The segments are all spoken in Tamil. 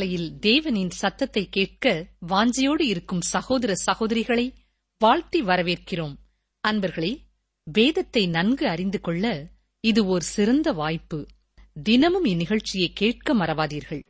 அதிகாலையில் தேவனின் சத்தத்தை கேட்க வாஞ்சியோடு இருக்கும் சகோதர சகோதரிகளை வாழ்த்தி வரவேற்கிறோம். அன்பர்களே வேதத்தை நன்கு அறிந்து கொள்ள இது ஒரு சிறந்த வாய்ப்பு. தினமும் இந்நிகழ்ச்சியை கேட்க மறவாதீர்கள்.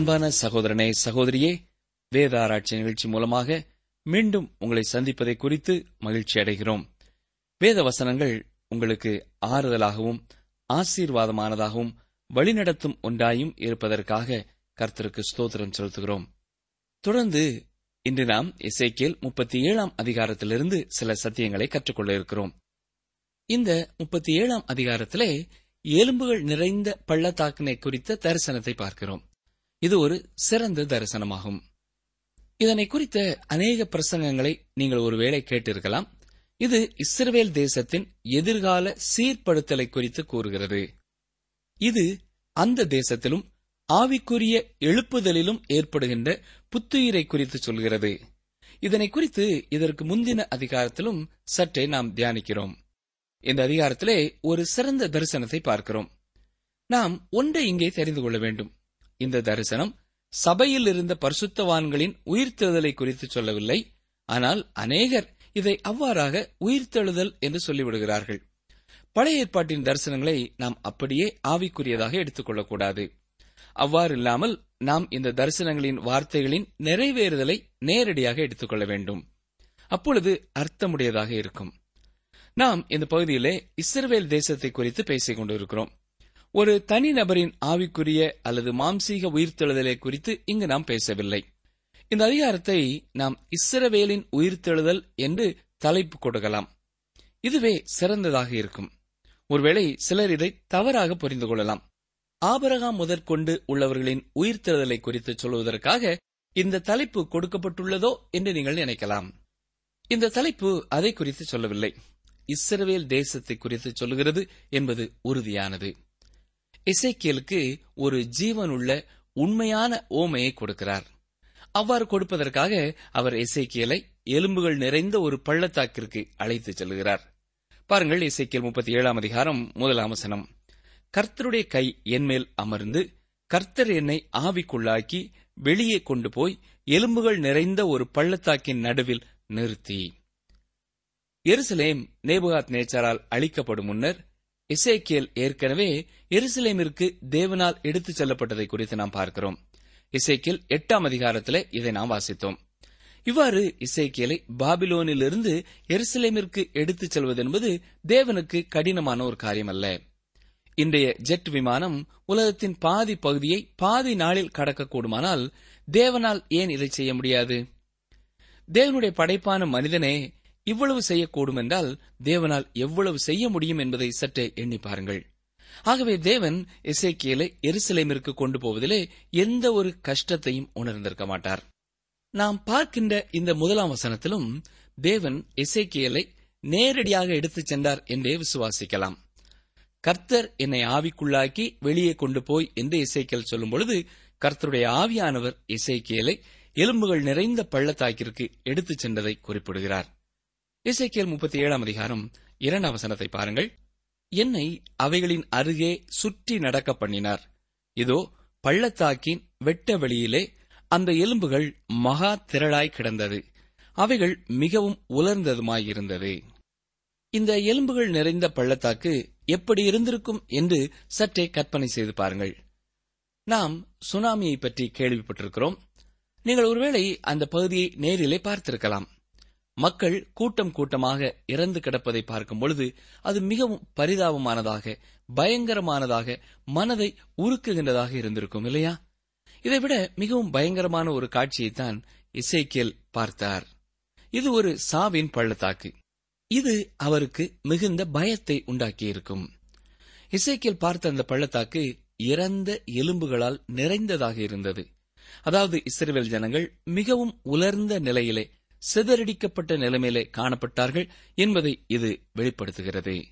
அன்பான சகோதரனே சகோதரியே வேத ஆராய்ச்சி நிகழ்ச்சி மூலமாக மீண்டும் உங்களை சந்திப்பதை குறித்து மகிழ்ச்சி அடைகிறோம். வேத வசனங்கள் உங்களுக்கு ஆறுதலாகவும் ஆசீர்வாதமானதாகவும் வழிநடத்தும் ஒன்றாயும் இருப்பதற்காக கர்த்தருக்கு ஸ்தோத்திரம் செலுத்துகிறோம். தொடர்ந்து இன்று நாம் இசைக்கேல் முப்பத்தி ஏழாம் அதிகாரத்திலிருந்து சில சத்தியங்களை கற்றுக்கொள்ள இருக்கிறோம். இந்த முப்பத்தி ஏழாம் அதிகாரத்திலே எலும்புகள் நிறைந்த பள்ளத்தாக்கினை குறித்த தரிசனத்தை பார்க்கிறோம். இது ஒரு சிறந்த தரிசனமாகும். இதனை குறித்த அநேக பிரசங்கங்களை நீங்கள் ஒருவேளை கேட்டிருக்கலாம். இது இஸ்ரவேல் தேசத்தின் எதிர்கால சீர்படுத்தலை குறித்து கூறுகிறது. இது அந்த தேசத்திலும் ஆவிக்குரிய எழுப்புதலிலும் ஏற்படுகின்ற புத்துயிரை குறித்து சொல்கிறது. இதனை குறித்து இதற்கு முந்தின அதிகாரத்திலும் சற்றே நாம் தியானிக்கிறோம். இந்த அதிகாரத்திலே ஒரு சிறந்த தரிசனத்தை பார்க்கிறோம். நாம் ஒன்றை இங்கே தெரிந்து கொள்ள வேண்டும். இந்த தரிசனம் சபையில் இருந்த பரிசுத்தவான்களின் உயிர்த்தெழுதலை குறித்து சொல்லவில்லை. ஆனால் அநேகர் இதை அவ்வாறாக உயிர்த்தெழுதல் என்று சொல்லிவிடுகிறார்கள். பழைய ஏற்பாட்டின் தரிசனங்களை நாம் அப்படியே ஆவிக்குரியதாக எடுத்துக்கொள்ளக்கூடாது. அவ்வாறு இல்லாமல் நாம் இந்த தரிசனங்களின் வார்த்தைகளின் நிறைவேறுதலை நேரடியாக எடுத்துக்கொள்ள வேண்டும். அப்பொழுது அர்த்தமுடையதாக இருக்கும். நாம் இந்த பகுதியிலே இஸ்ரவேல் தேசத்தை குறித்து பேசிக் கொண்டிருக்கிறோம் ஒரு தனிநபரின் ஆவிக்குரிய அல்லது மாம்சீக உயிர்த்தெழுதலை குறித்து இங்கு நாம் பேசவில்லை. இந்த அதிகாரத்தை நாம் இஸ்ரவேலின் உயிர்த்தெழுதல் என்று தலைப்பு கொடுக்கலாம். இதுவே சிறந்ததாக இருக்கும். ஒருவேளை சிலர் இதை தவறாக புரிந்து கொள்ளலாம். ஆபரகாம் முதற்கொண்டு உள்ளவர்களின் உயிர்த்தெழுதலை குறித்து சொல்வதற்காக இந்த தலைப்பு கொடுக்கப்பட்டுள்ளதோ என்று நீங்கள் நினைக்கலாம். இந்த தலைப்பு அதை குறித்து சொல்லவில்லை. இஸ்ரவேல் தேசத்தை குறித்து சொல்லுகிறது என்பது உறுதியானது. இசைக்கியலுக்கு ஒரு ஜீவனுள்ள உண்மையான ஓமையை கொடுக்கிறார். அவ்வாறு கொடுப்பதற்காக அவர் இசைக்கியலை எலும்புகள் நிறைந்த ஒரு பள்ளத்தாக்கிற்கு அழைத்துச் செல்கிறார். பாருங்கள் இசைக்கியல் முப்பத்தி ஏழாம் அதிகாரம் முதலாம் வசனம். கர்த்தருடைய கை என்மேல் அமர்ந்து கர்த்தர் என்னை ஆவிக்குள்ளாக்கி வெளியே கொண்டு போய் எலும்புகள் நிறைந்த ஒரு பள்ளத்தாக்கின் நடுவில் நிறுத்தி. எருசலேம் நேபுகாத் நேச்சாரால் அழிக்கப்படும் முன்னர் இசைக்கியல் ஏற்கனவே எருசலேமிற்கு தேவனால் எடுத்துச் செல்லப்பட்டதை குறித்து நாம் பார்க்கிறோம். இசைக்கியல் எட்டாம் அதிகாரத்தில் இதை நாம் வாசித்தோம். இவ்வாறு இசைக்கியலை பாபிலோனிலிருந்து எருசலேமிற்கு எடுத்துச் செல்வது என்பது தேவனுக்கு கடினமான ஒரு காரியம் அல்ல இன்றைய ஜெட் விமானம் உலகத்தின் பாதி பகுதியை பாதி நாளில் கடக்கக்கூடுமானால் தேவனால் ஏன் இதை செய்ய முடியாது? தேவனுடைய படைப்பான மனிதனே இவ்வளவு செய்யக்கூடும் என்றால் தேவனால் எவ்வளவு செய்ய முடியும் என்பதை சற்றே எண்ணி பாருங்கள். ஆகவே தேவன் இசைக்கியலை எருசலேமிற்கு கொண்டு போவதிலே எந்த ஒரு கஷ்டத்தையும் உணர்ந்திருக்க மாட்டார். நாம் பார்க்கின்ற இந்த முதலாம் வசனத்திலும் தேவன் இசைக்கியலை நேரடியாக எடுத்துச் சென்றார் என்றே விசுவாசிக்கலாம். கர்த்தர் என்னை ஆவிக்குள்ளாக்கி வெளியே கொண்டு போய் என்று இசைக்கியல் சொல்லும் பொழுது கர்த்தருடைய ஆவியானவர் இசைக்கியலை எலும்புகள் நிறைந்த பள்ளத்தாக்கிற்கு எடுத்துச் சென்றதை குறிப்பிடுகிறார். இசைக்கியல் முப்பத்தி ஏழாம் அதிகாரம் இரண்டாம் வசனத்தை பாருங்கள். என்னை அவைகளின் அருகே சுற்றி நடக்க பண்ணினார். இதோ பள்ளத்தாக்கின் வெட்ட வெளியிலே அந்த எலும்புகள் மகா திரளாய் கிடந்தது. அவைகள் மிகவும் உலர்ந்ததுமாயிருந்தது. இந்த எலும்புகள் நிறைந்த பள்ளத்தாக்கு எப்படி இருந்திருக்கும் என்று சற்றே கற்பனை செய்து பாருங்கள். நாம் சுனாமியை பற்றி கேள்விப்பட்டிருக்கிறோம். நீங்கள் ஒருவேளை அந்த பகுதியை நேரிலே பார்த்திருக்கலாம். மக்கள் கூட்டம் கூட்டமாக இறந்து கிடப்பதை பார்க்கும் பொழுது அது மிகவும் பரிதாபமானதாக பயங்கரமானதாக மனதை உருக்குகின்றதாக இருந்திருக்கும் இல்லையா? இதைவிட மிகவும் பயங்கரமான ஒரு காட்சியைத்தான் இசைக்கியல் பார்த்தார். இது ஒரு சாவின் பள்ளத்தாக்கு. இது அவருக்கு மிகுந்த பயத்தை உண்டாக்கியிருக்கும். இசைக்கியல் பார்த்த அந்த பள்ளத்தாக்கு இறந்த எலும்புகளால் நிறைந்ததாக இருந்தது. அதாவது இஸ்ரேல் ஜனங்கள் மிகவும் உலர்ந்த நிலையிலே சிதறடிக்கப்பட்ட நிலைமையிலே காணப்பட்டார்கள் என்பதை இது வெளிப்படுத்துகிறது.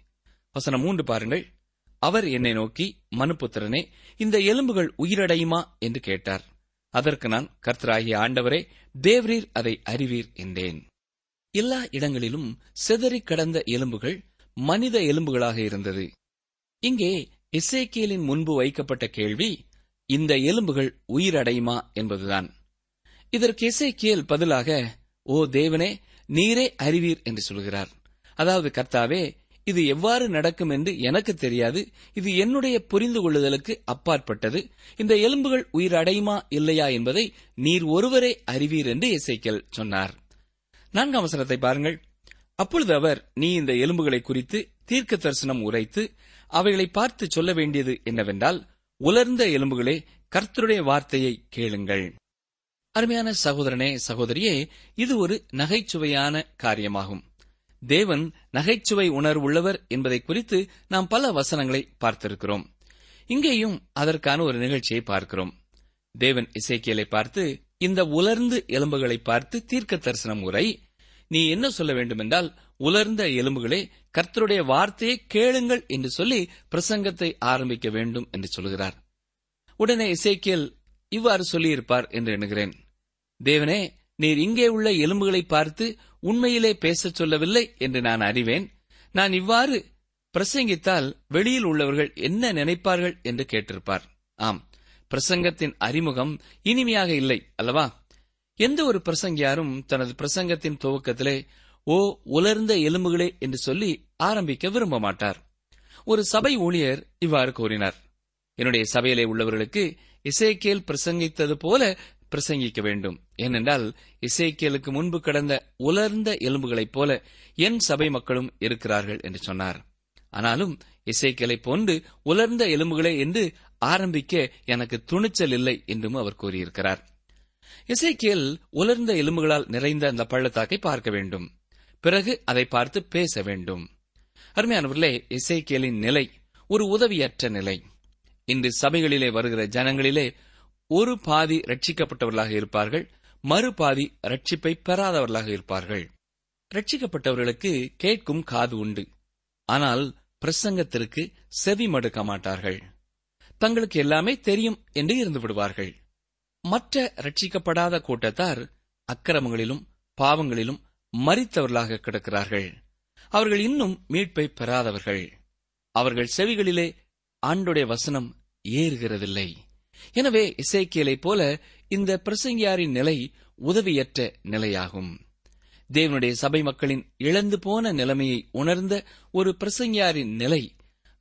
வசனம் மூன்று பாருங்கள். அவர் என்னை நோக்கி மனுபுத்திரனே இந்த எலும்புகள் உயிரடையுமா? என்று கேட்டார். அதற்கு நான் கர்த்தராகிய ஆண்டவரே தேவரீர் அதை அறிவீர் என்றேன். எல்லா இடங்களிலும் சிதறிக் கடந்த எலும்புகள் மனித எலும்புகளாக இருந்தது. இங்கே இசைக்கியலின் முன்பு வைக்கப்பட்ட கேள்வி இந்த எலும்புகள் உயிரடையுமா? என்பதுதான். இதற்கு இசைக்கியல் பதிலாக ஓ தேவனே நீரே அறிவீர் என்று சொல்கிறார். அதாவது கர்த்தாவே இது எவ்வாறு நடக்கும் என்று எனக்கு தெரியாது. இது என்னுடைய புரிந்து கொள்ளுதலுக்கு அப்பாற்பட்டது. இந்த எலும்புகள் உயிரடையுமா இல்லையா என்பதை நீர் ஒருவரே அறிவீர் என்று இசைக்கல் சொன்னார். நான்காம் வசனத்தை பாருங்கள். அப்பொழுது அவர் நீ இந்த எலும்புகளை குறித்து தீர்க்க தரிசனம் உரைத்து அவைகளை பார்த்து சொல்ல வேண்டியது என்னவென்றால் உலர்ந்த எலும்புகளே கர்த்தருடைய வார்த்தையை கேளுங்கள். அருமையான சகோதரனே சகோதரியே இது ஒரு நகைச்சுவையான காரியமாகும். தேவன் நகைச்சுவை உணர்வுள்ளவர் என்பதை குறித்து நாம் பல வசனங்களை பார்த்திருக்கிறோம். இங்கேயும் அதற்கான ஒரு நிகழ்ச்சியை பார்க்கிறோம். தேவன் இசைக்கியலை பார்த்து இந்த உலர்ந்து எலும்புகளை பார்த்து தீர்க்க தரிசனம் உரை நீ என்ன சொல்ல வேண்டுமென்றால் உலர்ந்த எலும்புகளே கர்த்தருடைய வார்த்தையை கேளுங்கள் என்று சொல்லி பிரசங்கத்தை ஆரம்பிக்க வேண்டும் என்று சொல்கிறார். உடனே இசைக்கியல் இவ்வாறு சொல்லியிருப்பார் என்று எண்ணுகிறேன். தேவனே நீர் இங்கே உள்ள எலும்புகளை பார்த்து உண்மையிலே பேசச் சொல்லவில்லை என்று நான் அறிவேன். நான் இவ்வாறு பிரசங்கித்தால் வெளியில் உள்ளவர்கள் என்ன நினைப்பார்கள் என்று கேட்டிருப்பார். ஆம் பிரசங்கத்தின் அறிமுகம் இனிமையாக இல்லை அல்லவா? எந்த ஒரு பிரசங்கியாரும் தனது பிரசங்கத்தின் துவக்கத்திலே ஓ உலர்ந்த எலும்புகளே என்று சொல்லி ஆரம்பிக்க விரும்ப மாட்டார். ஒரு சபை ஊழியர் இவ்வாறு கூறினார். என்னுடைய சபையிலே உள்ளவர்களுக்கு இசைக்கேல் பிரசங்கித்தது போல பிரசங்கிக்க வேண்டும். ஏனென்றால் இசைக்கியலுக்கு முன்பு கடந்த உலர்ந்த எலும்புகளைப் போல என் சபை மக்களும் இருக்கிறார்கள் என்று சொன்னார். ஆனாலும் இசைக்கியலை போன்று உலர்ந்த எலும்புகளே என்று ஆரம்பிக்க எனக்கு துணிச்சல் இல்லை என்றும் அவர் கூறியிருக்கிறார். இசைக்கியல் உலர்ந்த எலும்புகளால் நிறைந்த அந்த பள்ளத்தாக்கை பார்க்க வேண்டும். பிறகு அதை பார்த்து பேச வேண்டும். அருமையானவர்களே இசைக்கியலின் நிலை ஒரு உதவியற்ற நிலை. இன்று சபைகளிலே வருகிற ஜனங்களிலே ஒரு பாதி ரட்சிக்கப்பட்டவர்களாக இருப்பார்கள் மறுபாதி ரட்சிப்பை பெறாதவர்களாக இருப்பார்கள். ரட்சிக்கப்பட்டவர்களுக்கு கேட்கும் காது உண்டு. ஆனால் பிரசங்கத்திற்கு செவி மடுக்க மாட்டார்கள். தங்களுக்கு எல்லாமே தெரியும் என்று இருந்து விடுவார்கள். மற்ற ரட்சிக்கப்படாத கூட்டத்தார் அக்கிரமங்களிலும் பாவங்களிலும் மறித்தவர்களாக கிடக்கிறார்கள். அவர்கள் இன்னும் மீட்பை பெறாதவர்கள். அவர்கள் செவிகளிலே ஆண்டுடைய வசனம் ஏறுகிறதில்லை. எனவே இசைக்கியலை போல இந்த பிரசங்கியாரின் நிலை உதவியற்ற நிலையாகும். தேவனுடைய சபை மக்களின் இழந்து போன நிலைமையை உணர்ந்த ஒரு பிரசங்கியாரின் நிலை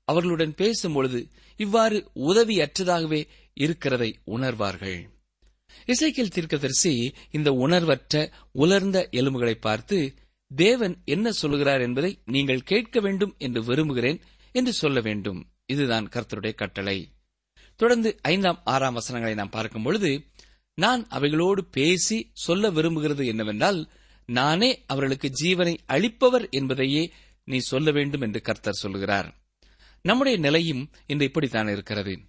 அவர்களுடன் பேசும்பொழுது இவ்வாறு உதவியற்றதாகவே இருக்கிறதை உணர்வார்கள். இசைக்கியல் தீர்க்கதரிசி இந்த உணர்வற்ற உலர்ந்த எலும்புகளை பார்த்து தேவன் என்ன சொல்கிறார் என்பதை நீங்கள் கேட்க வேண்டும் என்று விரும்புகிறேன் என்று சொல்ல வேண்டும். இதுதான் கர்த்தருடைய கட்டளை. தொடர்ந்து ஐந்தாம் ஆறாம் வசனங்களை நாம் பார்க்கும் பொழுது நான் அவைகளோடு பேசி சொல்ல விரும்புகிறது என்னவென்றால் நானே அவர்களுக்கு ஜீவனை அளிப்பவர் என்பதையே நீ சொல்ல வேண்டும் என்று கர்த்தர் சொல்லுகிறார். நம்முடைய நிலையும் இன்று இப்படித்தான் இருக்கிறது.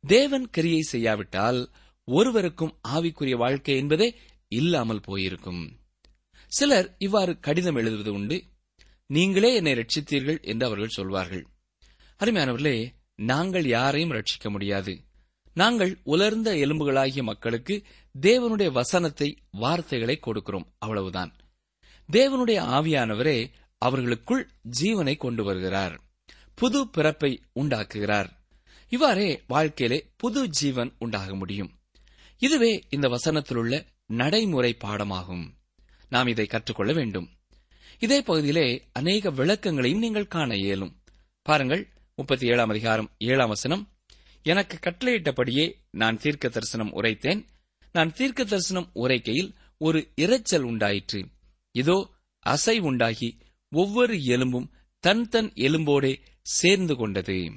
தேவன் கிரியை செய்யாவிட்டால் ஒருவருக்கும் ஆவிக்குரிய வாழ்க்கை என்பதே இல்லாமல் போயிருக்கும். சிலர் இவ்வாறு கடிதம் எழுதுவது உண்டு. நீங்களே என்னை ரட்சித்தீர்கள் என்று அவர்கள் சொல்வார்கள். அருமையானவர்களே நாங்கள் யாரையும் ரட்சிக்க முடியாது. நாங்கள் உலர்ந்த எலும்புகளாகிய மக்களுக்கு தேவனுடைய வசனத்தை வார்த்தைகளை கொடுக்கிறோம். அவ்வளவுதான். தேவனுடைய ஆவியானவரே அவர்களுக்குள் ஜீவனை கொண்டு வருகிறார். புது பிறப்பை உண்டாக்குகிறார். இவ்வாறே வாழ்க்கையிலே புது ஜீவன் உண்டாக முடியும். இதுவே இந்த வசனத்திலுள்ள நடைமுறை பாடமாகும். நாம் இதை கற்றுக்கொள்ள வேண்டும். இதே பகுதியிலே அநேக விளக்கங்களையும் நீங்கள் காண இயலும். பாருங்கள் முப்பத்தி ஏழாம் அதிகாரம் ஏழாம் வசனம். எனக்கு கட்டளையிட்டபடியே நான் தீர்க்க தரிசனம் உரைத்தேன். நான் தீர்க்க தரிசனம் உரைக்கையில் ஒரு இரைச்சல் உண்டாயிற்று. இதோ அசை உண்டாகி ஒவ்வொரு எலும்பும் தன் தன் எலும்போடே சேர்ந்து கொண்டது.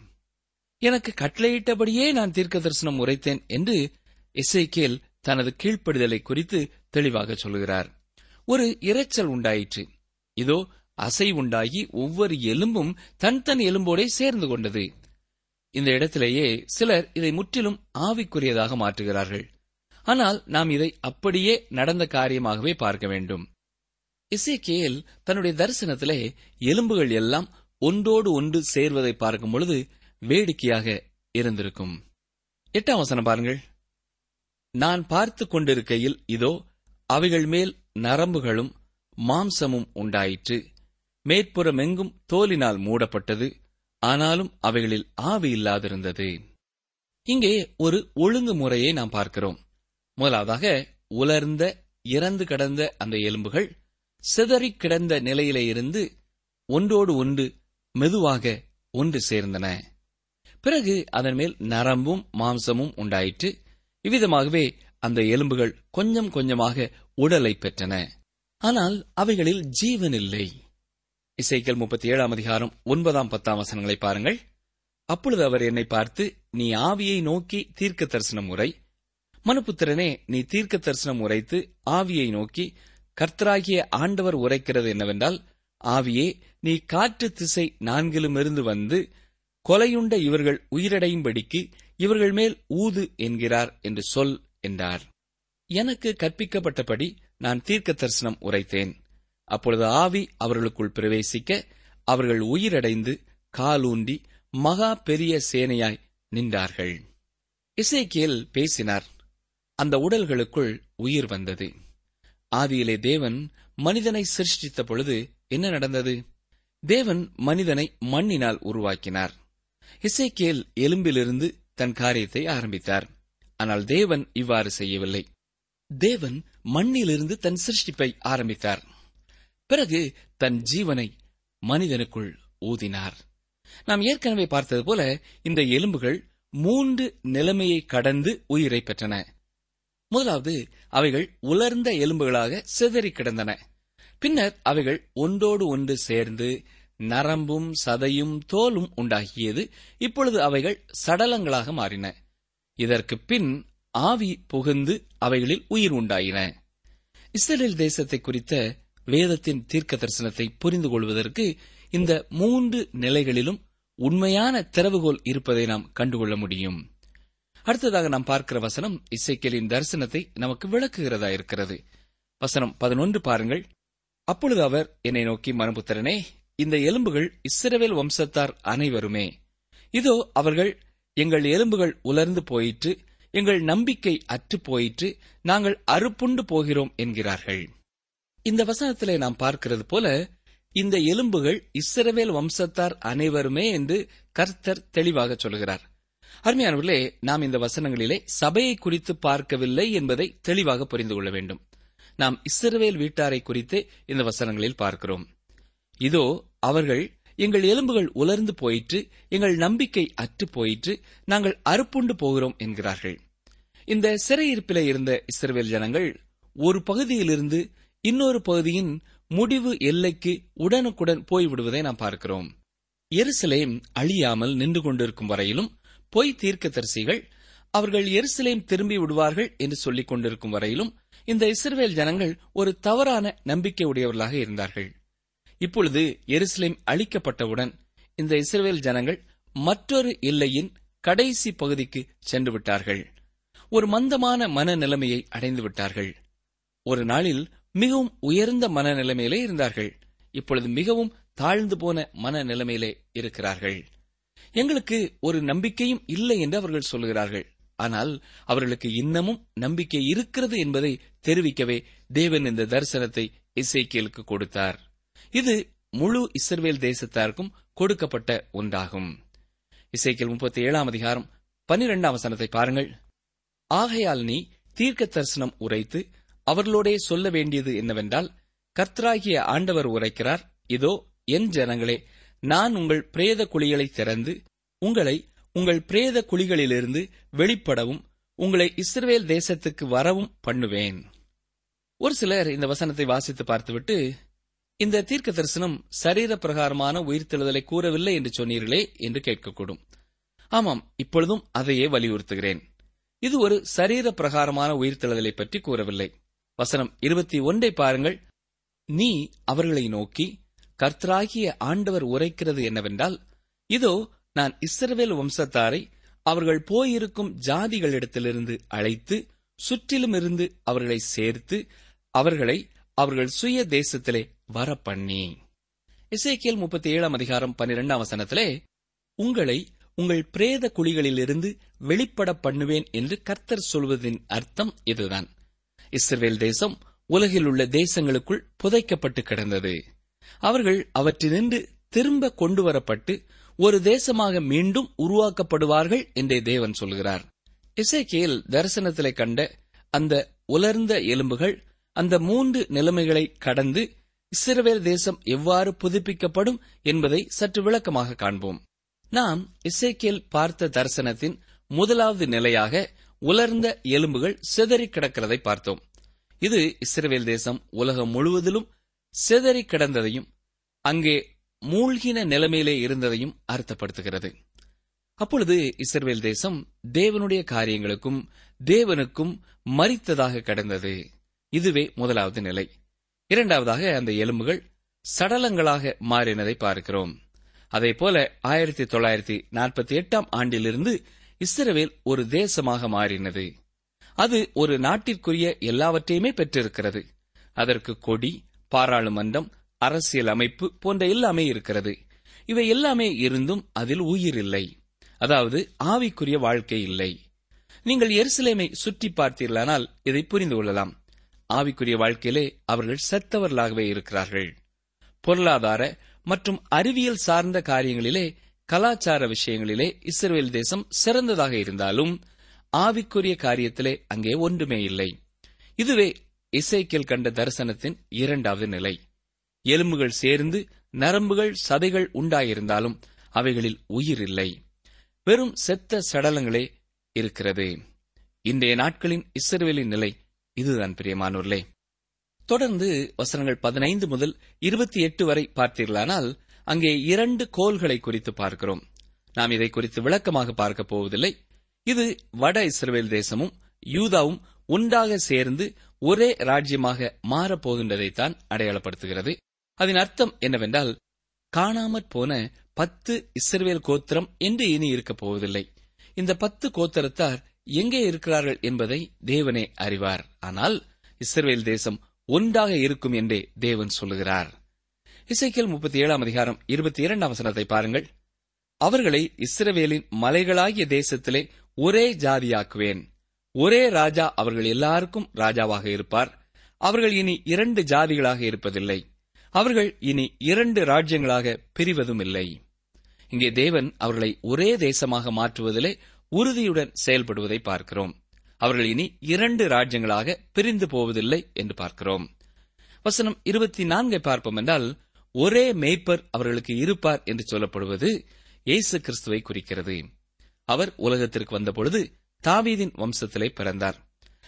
எனக்கு கட்டளையிட்டபடியே நான் தீர்க்க தரிசனம் உரைத்தேன் என்று இசைக்கேல் தனது கீழ்ப்படுதலை குறித்து தெளிவாக சொல்கிறார். ஒரு இரைச்சல் உண்டாயிற்று. இதோ அசை உண்டாகி ஒவ்வொரு எலும்பும் தன் தன் எலும்போடே சேர்ந்து கொண்டது. இந்த இடத்திலேயே சிலர் இதை முற்றிலும் ஆவிக்குரியதாக மாற்றுகிறார்கள். ஆனால் நாம் இதை அப்படியே நடந்த காரியமாகவே பார்க்க வேண்டும். இசைக்கேல் தன்னுடைய தரிசனத்திலே எலும்புகள் எல்லாம் ஒன்றோடு ஒன்று சேர்வதை பார்க்கும் பொழுது வேடிக்கையாக இருந்திருக்கும். எட்டாம் வசனம் பாருங்கள். நான் பார்த்துக் கொண்டிருக்கையில் இதோ அவைகள் மேல் நரம்புகளும் மாம்சமும் உண்டாயிற்று. மேற்புறமெங்கும் தோலினால் மூடப்பட்டது ஆனாலும் அவைகளில் ஆவி இல்லாதிருந்தது. இங்கே ஒரு ஒழுங்குமுறையை நாம் பார்க்கிறோம். முதலாவதாக உலர்ந்த இறந்து கிடந்த அந்த எலும்புகள் சிதறிக் கிடந்த நிலையிலே இருந்து ஒன்றோடு ஒன்று மெதுவாக ஒன்று சேர்ந்தன. பிறகு அதன் மேல் நரம்பும் மாம்சமும் உண்டாயிற்று. இவ்விதமாகவே அந்த எலும்புகள் கொஞ்சம் கொஞ்சமாக உடலை பெற்றன. ஆனால் அவைகளில் ஜீவன் இல்லை. இசைக்கல் முப்பத்தி ஏழாம் அதிகாரம் ஒன்பதாம் பத்தாம் வசனங்களை பாருங்கள். அப்பொழுது அவர் என்னை பார்த்து நீ ஆவியை நோக்கி தீர்க்க தரிசனம் உரை. மனுபுத்திரனே நீ தீர்க்க தரிசனம் உரைத்து ஆவியை நோக்கி கர்த்தராகிய ஆண்டவர் உரைக்கிறது என்னவென்றால் ஆவியே நீ காற்று திசை நான்கிலுமிருந்து வந்து கொலையுண்ட இவர்கள் உயிரடையும்படிக்கு இவர்கள் மேல் ஊது என்கிறார் என்று சொல் என்றார். எனக்கு கற்பிக்கப்பட்டபடி நான் தீர்க்க தரிசனம் உரைத்தேன். அப்பொழுது ஆவி அவர்களுக்குள் பிரவேசிக்க அவர்கள் உயிரடைந்து காலூண்டி மகா பெரிய சேனையாய் நின்றார்கள். இசைக்கியல் பேசினார் அந்த உடல்களுக்குள் உயிர் வந்தது. ஆவியிலே தேவன் மனிதனை சிருஷ்டித்த பொழுது என்ன நடந்தது? தேவன் மனிதனை மண்ணினால் உருவாக்கினார். இசைக்கேல் எலும்பிலிருந்து தன் காரியத்தை ஆரம்பித்தார். ஆனால் தேவன் இவ்வாறு செய்யவில்லை. தேவன் மண்ணிலிருந்து தன் சிருஷ்டிப்பை ஆரம்பித்தார். பிறகு தன் ஜீவனை மனிதனுக்குள் ஊதினார். நாம் ஏற்கனவே பார்த்தது போல இந்த எலும்புகள் மூன்று நிலைமையை கடந்து உயிரை பெற்றன. முதலாவது அவைகள் உலர்ந்த எலும்புகளாக சிதறி கிடந்தன. பின்னர் அவைகள் ஒன்றோடு ஒன்று சேர்ந்து நரம்பும் சதையும் தோலும் உண்டாகியது. இப்பொழுது அவைகள் சடலங்களாக மாறின. இதற்கு பின் ஆவி புகுந்து அவைகளில் உயிர் உண்டாயின. இஸ்ரேல் தேசத்தை குறித்த வேதத்தின் தீர்க்க தரிசனத்தை புரிந்து கொள்வதற்கு இந்த மூன்று நிலைகளிலும் உண்மையான திறவுகோல் இருப்பதை நாம் கண்டுகொள்ள முடியும். அடுத்ததாக நாம் பார்க்கிற வசனம் இசைக்கேலின் தரிசனத்தை நமக்கு விளக்குகிறதா இருக்கிறது. வசனம் பதினொன்று பாருங்கள். அப்பொழுது அவர் என்னை நோக்கி மனுபுத்திரனே இந்த எலும்புகள் இஸ்ரவேல் வம்சத்தார் அனைவருமே. இதோ அவர்கள் எங்கள் எலும்புகள் உலர்ந்து போயிற்று எங்கள் நம்பிக்கை அற்று போயிற்று நாங்கள் அறுப்புண்டு போகிறோம் என்கிறார்கள். இந்த வசனத்திலே நாம் பார்க்கிறது போல இந்த எலும்புகள் இஸ்ரவேல் வம்சத்தார் அனைவருமே என்று கர்த்தர் தெளிவாக சொல்கிறார். அருமையானவர்களே நாம் இந்த வசனங்களிலே சபையை குறித்து பார்க்கவில்லை என்பதை தெளிவாக புரிந்து கொள்ள வேண்டும். நாம் இஸ்ரவேல் வீட்டாரை குறித்து இந்த வசனங்களில் பார்க்கிறோம். இதோ அவர்கள் எங்கள் எலும்புகள் உலர்ந்து போயிற்று எங்கள் நம்பிக்கை அற்று போயிற்று நாங்கள் அறுப்புண்டு போகிறோம் என்கிறார்கள். இந்த சிறையிருப்பிலே இருந்த இஸ்ரவேல் ஜனங்கள் ஒரு பகுதியிலிருந்து இன்னொரு பகுதியின் முடிவு எல்லைக்கு உடனுக்குடன் போய்விடுவதை நாம் பார்க்கிறோம். எருசலேம் அழியாமல் நின்று கொண்டிருக்கும் வரையிலும் பொய் தீர்க்கதரிசிகள் அவர்கள் எருசலேம் திரும்பி விடுவார்கள் என்று சொல்லிக் கொண்டிருக்கும் வரையிலும் இந்த இஸ்ரவேல் ஜனங்கள் ஒரு தவறான நம்பிக்கை உடையவர்களாக இருந்தார்கள். இப்பொழுது எருசலேம் அழிக்கப்பட்டவுடன் இந்த இஸ்ரவேல் ஜனங்கள் மற்றொரு எல்லையின் கடைசி பகுதிக்கு சென்று விட்டார்கள். ஒரு மந்தமான மனநிலைமையை அடைந்து விட்டார்கள். ஒரு நாளில் மிகவும் உயர்ந்த மனநிலைமையிலே இருந்தார்கள். இப்பொழுது மிகவும் தாழ்ந்து போன மனநிலைமையிலே இருக்கிறார்கள். எங்களுக்கு ஒரு நம்பிக்கையும் இல்லை என்று அவர்கள் சொல்கிறார்கள். ஆனால் அவர்களுக்கு இன்னமும் நம்பிக்கை இருக்கிறது என்பதை தெரிவிக்கவே தேவன் இந்த தரிசனத்தை இசைக்கியலுக்கு கொடுத்தார். இது முழு இஸ்ரவேல் தேசத்தாருக்கும் கொடுக்கப்பட்ட ஒன்றாகும். இசைக்கியல் முப்பத்தி ஏழாம் அதிகாரம் பன்னிரெண்டாம் வசனத்தை பாருங்கள். ஆகையால் நீ தீர்க்க தரிசனம் உரைத்து அவர்களோடே சொல்ல வேண்டியது என்னவென்றால் கர்த்தராகிய ஆண்டவர் உரைக்கிறார் இதோ என் ஜனங்களே நான் உங்கள் பிரேத குழிகளை திறந்து உங்களை உங்கள் பிரேத குழிகளிலிருந்து வெளிப்படவும் உங்களை இஸ்ரேல் தேசத்துக்கு வரவும் பண்ணுவேன். ஒரு சிலர் இந்த வசனத்தை வாசித்து பார்த்துவிட்டு இந்த தீர்க்க தரிசனம் சரீர பிரகாரமான உயிர்த்தெழுதலை கூறவில்லை என்று சொன்னீர்களே என்று கேட்கக்கூடும். ஆமாம் இப்பொழுதும் அதையே வலியுறுத்துகிறேன். இது ஒரு சரீர பிரகாரமான உயிர்த்தெழுதலை பற்றி கூறவில்லை. வசனம் இருபத்தி ஒன்றை பாருங்கள். நீ அவர்களை நோக்கி கர்த்தராகிய ஆண்டவர் உரைக்கிறது என்னவென்றால் இதோ நான் இஸ்ரவேல் வம்சத்தாரை அவர்கள் போயிருக்கும் ஜாதிகளிடத்திலிருந்து அழைத்து சுற்றிலும் இருந்து அவர்களை சேர்த்து அவர்களை அவர்கள் சுய தேசத்திலே வரப்பண்ணி இசைக்கியல் முப்பத்தி ஏழாம் அதிகாரம் பன்னிரெண்டாம் வசனத்திலே உங்களை உங்கள் பிரேத குழிகளிலிருந்து வெளிப்பட பண்ணுவேன் என்று கர்த்தர் சொல்வதின் அர்த்தம் இதுதான். இஸ்ரேல் தேசம் உலகில் உள்ள தேசங்களுக்குள் புதைக்கப்பட்டு கிடந்தது. அவர்கள் அவற்றினின்று திரும்ப கொண்டு வரப்பட்டு ஒரு தேசமாக மீண்டும் உருவாக்கப்படுவார்கள் என்றே தேவன் சொல்கிறார். இசைக்கியல் தரிசனத்திலே கண்ட அந்த உலர்ந்த எலும்புகள் அந்த மூன்று நிலைமைகளை கடந்து இஸ்ரவேல் தேசம் எவ்வாறு புதுப்பிக்கப்படும் என்பதை சற்று விளக்கமாக காண்போம். நாம் இசைக்கியல் பார்த்த தரிசனத்தின் முதலாவது நிலையாக உலர்ந்த எலும்புகள் சிதறி கிடக்கிறதை பார்த்தோம். இது இஸ்ரேல் தேசம் உலகம் முழுவதிலும் சிதறி கிடந்ததையும் அங்கே மூழ்கின நிலைமையிலே இருந்ததையும் அர்த்தப்படுத்துகிறது. அப்பொழுது இஸ்ரவேல் தேசம் தேவனுடைய காரியங்களுக்கும் தேவனுக்கும் மறித்ததாக கடந்தது. இதுவே முதலாவது நிலை. இரண்டாவதாக அந்த எலும்புகள் சடலங்களாக மாறினதை பார்க்கிறோம். அதே போல ஆயிரத்தி தொள்ளாயிரத்தி நாற்பத்தி எட்டாம் ஆண்டிலிருந்து இஸ்ரவேல் ஒரு தேசமாக மாறினது. அது ஒரு நாட்டிற்குரிய எல்லாவற்றையுமே பெற்றிருக்கிறது. அதற்கு கொடி பாராளுமன்றம் அரசியல் அமைப்பு போன்ற எல்லாமே இருக்கிறது. இவை எல்லாமே இருந்தும் அதில் உயிர் இல்லை. அதாவது ஆவிக்குரிய வாழ்க்கை இல்லை. நீங்கள் எருசலேமை சுற்றி பார்த்தீர்களானால் இதை புரிந்து கொள்ளலாம். ஆவிக்குரிய வாழ்க்கையிலே அவர்கள் செத்தவர்களாகவே இருக்கிறார்கள். பொருளாதார மற்றும் அறிவியல் சார்ந்த காரியங்களிலே கலாச்சார விஷயங்களிலே இஸ்ரேல் தேசம் சிறந்ததாக இருந்தாலும் ஆவிக்குரிய காரியத்திலே அங்கே ஒன்றுமே இல்லை. இதுவே இசைக்கில் கண்ட தரிசனத்தின் இரண்டாவது நிலை. எலும்புகள் சேர்ந்து நரம்புகள் சதைகள் உண்டாயிருந்தாலும் அவைகளில் உயிர் இல்லை. வெறும் செத்த சடலங்களே இருக்கிறது. இன்றைய நாட்களின் இஸ்ரேலின் நிலை இதுதான் பிரியமானோர்லே தொடர்ந்து வசனங்கள் பதினைந்து முதல் இருபத்தி எட்டு வரை பார்த்தீர்களானால் அங்கே இரண்டு கோல்களை குறித்து பார்க்கிறோம். நாம் இதை குறித்து விளக்கமாக பார்க்க போவதில்லை. இது வட இஸ்ரேல் தேசமும் யூதாவும் ஒன்றாக சேர்ந்து ஒரே ராஜ்யமாக மாறப்போகின்றதைத்தான் அடையாளப்படுத்துகிறது. அதன் அர்த்தம் என்னவென்றால் காணாமற் போன பத்து இஸ்ரேல் கோத்திரம் என்று இனி இருக்கப் போவதில்லை. இந்த பத்து கோத்திரத்தார் எங்கே இருக்கிறார்கள் என்பதை தேவனே அறிவார். ஆனால் இஸ்ரேல் தேசம் ஒன்றாக இருக்கும் என்றே தேவன் சொல்லுகிறார். இசைக்கியல் முப்பத்தி ஏழாம் அதிகாரம் இருபத்தி இரண்டாம் வசனத்தை பாருங்கள். அவர்களை இஸ்ரவேலின் மலைகளாகிய தேசத்திலே ஒரே ஜாதியாக்குவேன். ஒரே ராஜா அவர்கள் எல்லாருக்கும் ராஜாவாக இருப்பார். அவர்கள் இனி இரண்டு ஜாதிகளாக இருப்பதில்லை. அவர்கள் இனி இரண்டு ராஜ்யங்களாக பிரிவதும் இல்லை இங்கே தேவன் அவர்களை ஒரே தேசமாக மாற்றுவதிலே உறுதியுடன் செயல்படுவதை பார்க்கிறோம். அவர்கள் இனி இரண்டு ராஜ்யங்களாக பிரிந்து போவதில்லை என்று பார்க்கிறோம். வசனம் இருபத்தி நான்கை பார்ப்போம் என்றால் ஒரே மேய்ப்பர் அவர்களுக்கு இருப்பார் என்று சொல்லப்படுவது இயேசு கிறிஸ்துவை குறிக்கிறது. அவர் உலகத்திற்கு வந்தபொழுது தாவீதின் வம்சத்திலே பிறந்தார்.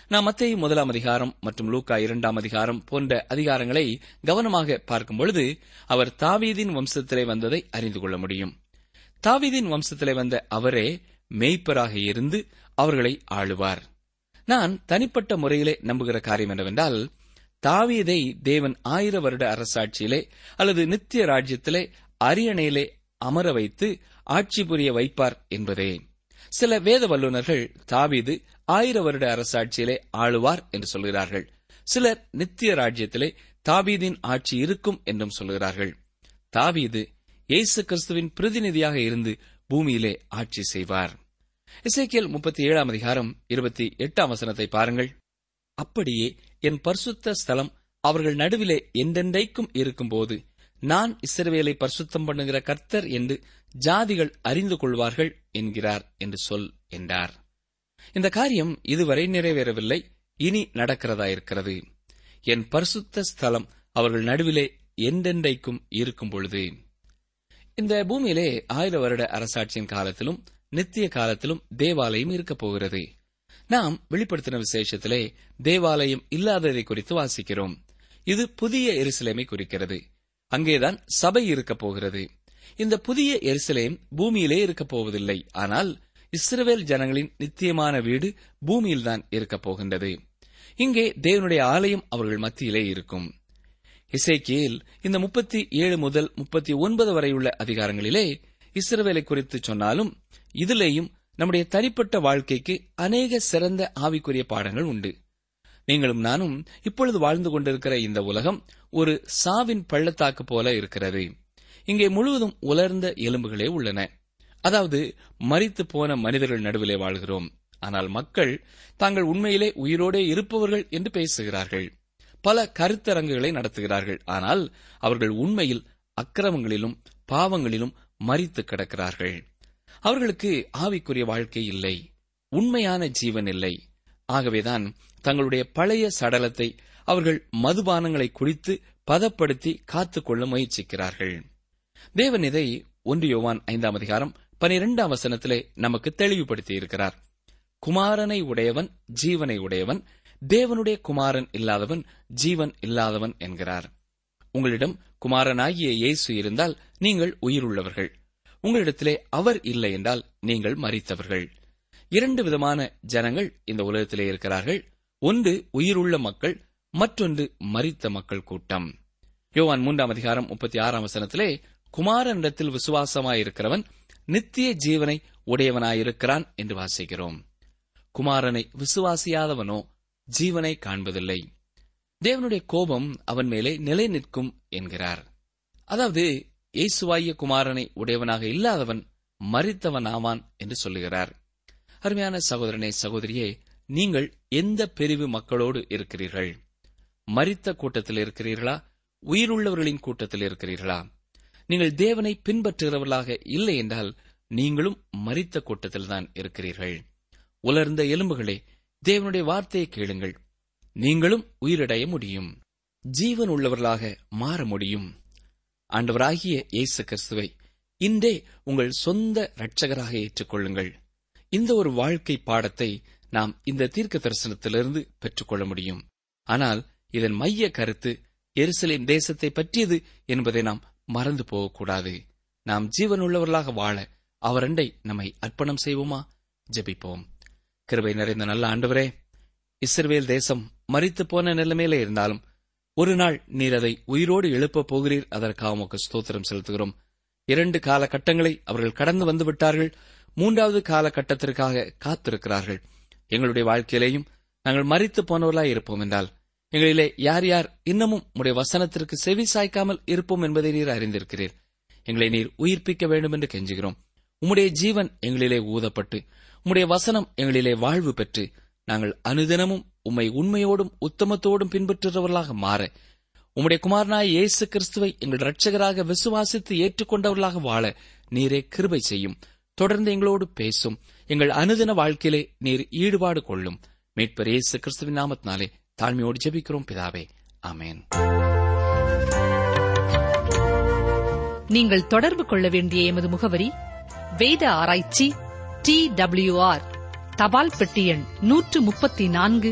நாம் மத்திய முதலாம் அதிகாரம் மற்றும் லூக்கா இரண்டாம் அதிகாரம் போன்ற அதிகாரங்களை கவனமாக பார்க்கும் பொழுது அவர் தாவீதின் வம்சத்திலே வந்ததை அறிந்து கொள்ள முடியும். தாவீதின் வம்சத்திலே வந்த அவரே மெய்ப்பராக இருந்து அவர்களை ஆளுவார். நான் தனிப்பட்ட முறையிலே நம்புகிற காரியம் என்னவென்றால் தாவீதை தேவன் ஆயிர வருட அரசாட்சியிலே அல்லது நித்திய ராஜ்யத்திலே அரியணையிலே அமர வைத்து ஆட்சி புரிய வைப்பார் என்பதே. சில வேத வல்லுநர்கள் தாவீது ஆயிர வருட அரசாட்சியிலே ஆளுவார் என்று சொல்கிறார்கள். சிலர் நித்திய ராஜ்யத்திலே தாவீதின் ஆட்சி இருக்கும் என்றும் சொல்கிறார்கள். தாவீது இயேசு கிறிஸ்துவின் பிரதிநிதியாக இருந்து பூமியிலே ஆட்சி செய்வார். இசைக்கியல் முப்பத்தி ஏழாம் அதிகாரம் இருபத்தி எட்டாம் வசனத்தை பாருங்கள். அப்படியே என் பரிசுத்த ஸ்தலம் அவர்கள் நடுவிலே என்றென்றைக்கும் இருக்கும்போது நான் இஸ்ரவேலை பரிசுத்தம் பண்ணுகிற கர்த்தர் என்று ஜாதிகள் அறிந்து கொள்வார்கள் என்கிறார் என்று சொல் என்றார். இந்த காரியம் இதுவரை நிறைவேறவில்லை இனி நடக்கிறதா இருக்கிறது என் பரிசுத்த ஸ்தலம் அவர்கள் நடுவிலே என்றென்றைக்கும் இருக்கும் பொழுது. இந்த பூமியிலே ஆயிர வருட அரசாட்சியின் காலத்திலும் நித்திய காலத்திலும் தேவாலயம் இருக்கப் போகிறது. நாம் வெளிப்படுத்தின விசேஷத்திலே தேவாலயம் இல்லாததை குறித்து வாசிக்கிறோம். இது புதிய எருசலேமை குறிக்கிறது. அங்கேதான் சபை இருக்கப் போகிறது. இந்த புதிய எருசலேம் பூமியிலே இருக்கப் போவதில்லை. ஆனால் இஸ்ரவேல் ஜனங்களின் நித்தியமான வீடு பூமியில்தான் இருக்கப் போகின்றது. இங்கே தேவனுடைய ஆலயம் அவர்கள் மத்தியிலே இருக்கும். இசைக்கியில் இந்த முப்பத்தி ஏழு முதல் முப்பத்தி ஒன்பது வரையுள்ள அதிகாரங்களிலே இஸ்ரவேலை குறித்து சொன்னாலும் இதிலேயும் நம்முடைய தனிப்பட்ட வாழ்க்கைக்கு அநேக சிறந்த ஆவிக்குரிய பாடங்கள் உண்டு. நீங்களும் நானும் இப்பொழுது வாழ்ந்து கொண்டிருக்கிற இந்த உலகம் ஒரு சாவின் பள்ளத்தாக்கு போல இருக்கிறது. இங்கே முழுவதும் உலர்ந்த எலும்புகளே உள்ளன. அதாவது மறித்து போன மனிதர்கள் நடுவிலே வாழ்கிறோம். ஆனால் மக்கள் தாங்கள் உண்மையிலே உயிரோடே இருப்பவர்கள் என்று பேசுகிறார்கள். பல கருத்தரங்குகளை நடத்துகிறார்கள். ஆனால் அவர்கள் உண்மையில் அக்கிரமங்களிலும் பாவங்களிலும் மறித்து கிடக்கிறார்கள். அவர்களுக்கு ஆவிக்குரிய வாழ்க்கை இல்லை உண்மையான ஜீவன் இல்லை. ஆகவேதான் தங்களுடைய பழைய சடலத்தை அவர்கள் மதுபானங்களை குடித்து பதப்படுத்தி காத்துக்கொள்ள முயற்சிக்கிறார்கள். தேவன் இதை ஒன்று யோவான் ஐந்தாம் அதிகாரம் பனிரெண்டாம் வசனத்திலே நமக்கு தெளிவுபடுத்தி இருக்கிறார். குமாரனை உடையவன் ஜீவனை உடையவன் தேவனுடைய குமாரன் இல்லாதவன் ஜீவன் இல்லாதவன் என்கிறார். உங்களிடம் குமாரனாகிய இயேசு இருந்தால் நீங்கள் உயிருள்ளவர்கள். உங்களிடத்திலே அவர் இல்லை என்றால் நீங்கள் மறித்தவர்கள் இரண்டு விதமான ஜனங்கள் இந்த உலகத்திலே இருக்கிறார்கள். ஒன்று உயிருள்ள மக்கள் மற்றொன்று மறித்த மக்கள் கூட்டம். யோவான் மூன்றாம் அதிகாரம் முப்பத்தி ஆறாம் வசனத்திலே குமாரனிடத்தில் விசுவாசமாயிருக்கிறவன் நித்திய ஜீவனை உடையவனாயிருக்கிறான் என்று வாசிக்கிறோம். குமாரனை விசுவாசியாதவனோ ஜீவனை காண்பதில்லை. தேவனுடைய கோபம் அவன் மேலே நிலை நிற்கும் என்கிறார். அதாவது இயேசுவாய குமாரனை உடையவனாக இல்லாதவன் மறித்தவன் ஆவான் என்று சொல்லுகிறார். அருமையான சகோதரனே சகோதரியே நீங்கள் எந்த பிரிவு மக்களோடு இருக்கிறீர்கள்? மறித்த கூட்டத்தில் இருக்கிறீர்களா? உயிருள்ளவர்களின் கூட்டத்தில் இருக்கிறீர்களா? நீங்கள் தேவனை பின்பற்றுகிறவர்களாக இல்லை என்றால் நீங்களும் மரித்த கூட்டத்தில்தான் இருக்கிறீர்கள். உலர்ந்த எலும்புகளே தேவனுடைய வார்த்தையை கேளுங்கள். நீங்களும் உயிரடைய முடியும். ஜீவன் உள்ளவர்களாக மாற முடியும். ஆண்டவராகிய இயேசு கிறிஸ்துவை இன்றே உங்கள் சொந்த இரட்சகராக ஏற்றுக்கொள்ளுங்கள். இந்த ஒரு வாழ்க்கை பாடத்தை நாம் இந்த தீர்க்க தரிசனத்திலிருந்து பெற்றுக்கொள்ள முடியும். ஆனால் இதன் மைய கருத்து எருசலேம் தேசத்தை பற்றியது என்பதை நாம் மறந்து போகக்கூடாது. நாம் ஜீவனுள்ளவர்களாக வாழ அவரண்டை நம்மை அர்ப்பணம் செய்வோமா? ஜெபிப்போம். கிருபை நிறைந்த நல்ல ஆண்டவரே இஸ்ரவேல் தேசம் மறித்து போன நிலைமையில இருந்தாலும் ஒரு நாள் நீர் அதை உயிரோடு எழுப்பப் போகிறீர். அதற்காக உமக்கு ஸ்தோத்திரம் செலுத்துகிறோம். இரண்டு காலகட்டங்களை அவர்கள் கடந்து வந்துவிட்டார்கள் மூன்றாவது காலகட்டத்திற்காக காத்திருக்கிறார்கள். எங்களுடைய வாழ்க்கையிலேயும் நாங்கள் மறித்து போனவர்களாய் இருப்போம் என்றால் எங்களிலே யார் யார் இன்னமும் உடைய வசனத்திற்கு செவி சாய்க்காமல் இருப்போம் என்பதை நீர் அறிந்திருக்கிறீர். எங்களை நீர் உயிர்ப்பிக்க வேண்டும் என்று கெஞ்சுகிறோம். உம்முடைய ஜீவன் எங்களிலே ஊதப்பட்டு உம்முடைய வசனம் எங்களிலே வாழ்வு பெற்று நாங்கள் அனுதினமும் உம்மை உண்மையோடும் உத்தமத்தோடும் பின்பற்றுகிறவர்களாக மாற. உம்முடைய குமாரனாய் இயேசு கிறிஸ்துவை எங்கள் ரட்சகராக விசுவாசித்து ஏற்றுக்கொண்டவர்களாக வாழ நீரே கிருபை செய்யும். தொடர்ந்து எங்களோடு பேசும். எங்கள் அனுதின வாழ்க்கையிலே நீர் ஈடுபாடு கொள்ளும். மீட்பர் இயேசு கிறிஸ்துவின் நாமத்தினாலே தாழ்மையோடு ஜெபிக்கிறோம் பிதாவே. அமேன் நீங்கள் தொடர்பு கொள்ள வேண்டிய எமது முகவரி வேத ஆராய்ச்சி டி டபிள்யூ ஆர் தபால் பெட்டி எண் நூற்று முப்பத்தி நான்கு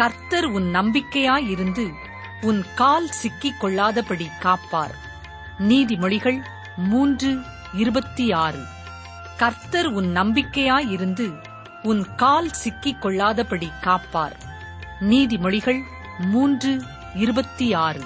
கர்த்தர் உன் நம்பிக்கையாயிருந்து உன் கால் சிக்கிக் கொள்ளாதபடி காப்பார். நீதிமொழிகள் மூன்று இருபத்தி ஆறு கர்த்தர் உன் நம்பிக்கையாயிருந்து உன் கால் சிக்கிக் கொள்ளாதபடி காப்பார். நீதிமொழிகள் மூன்று இருபத்தி ஆறு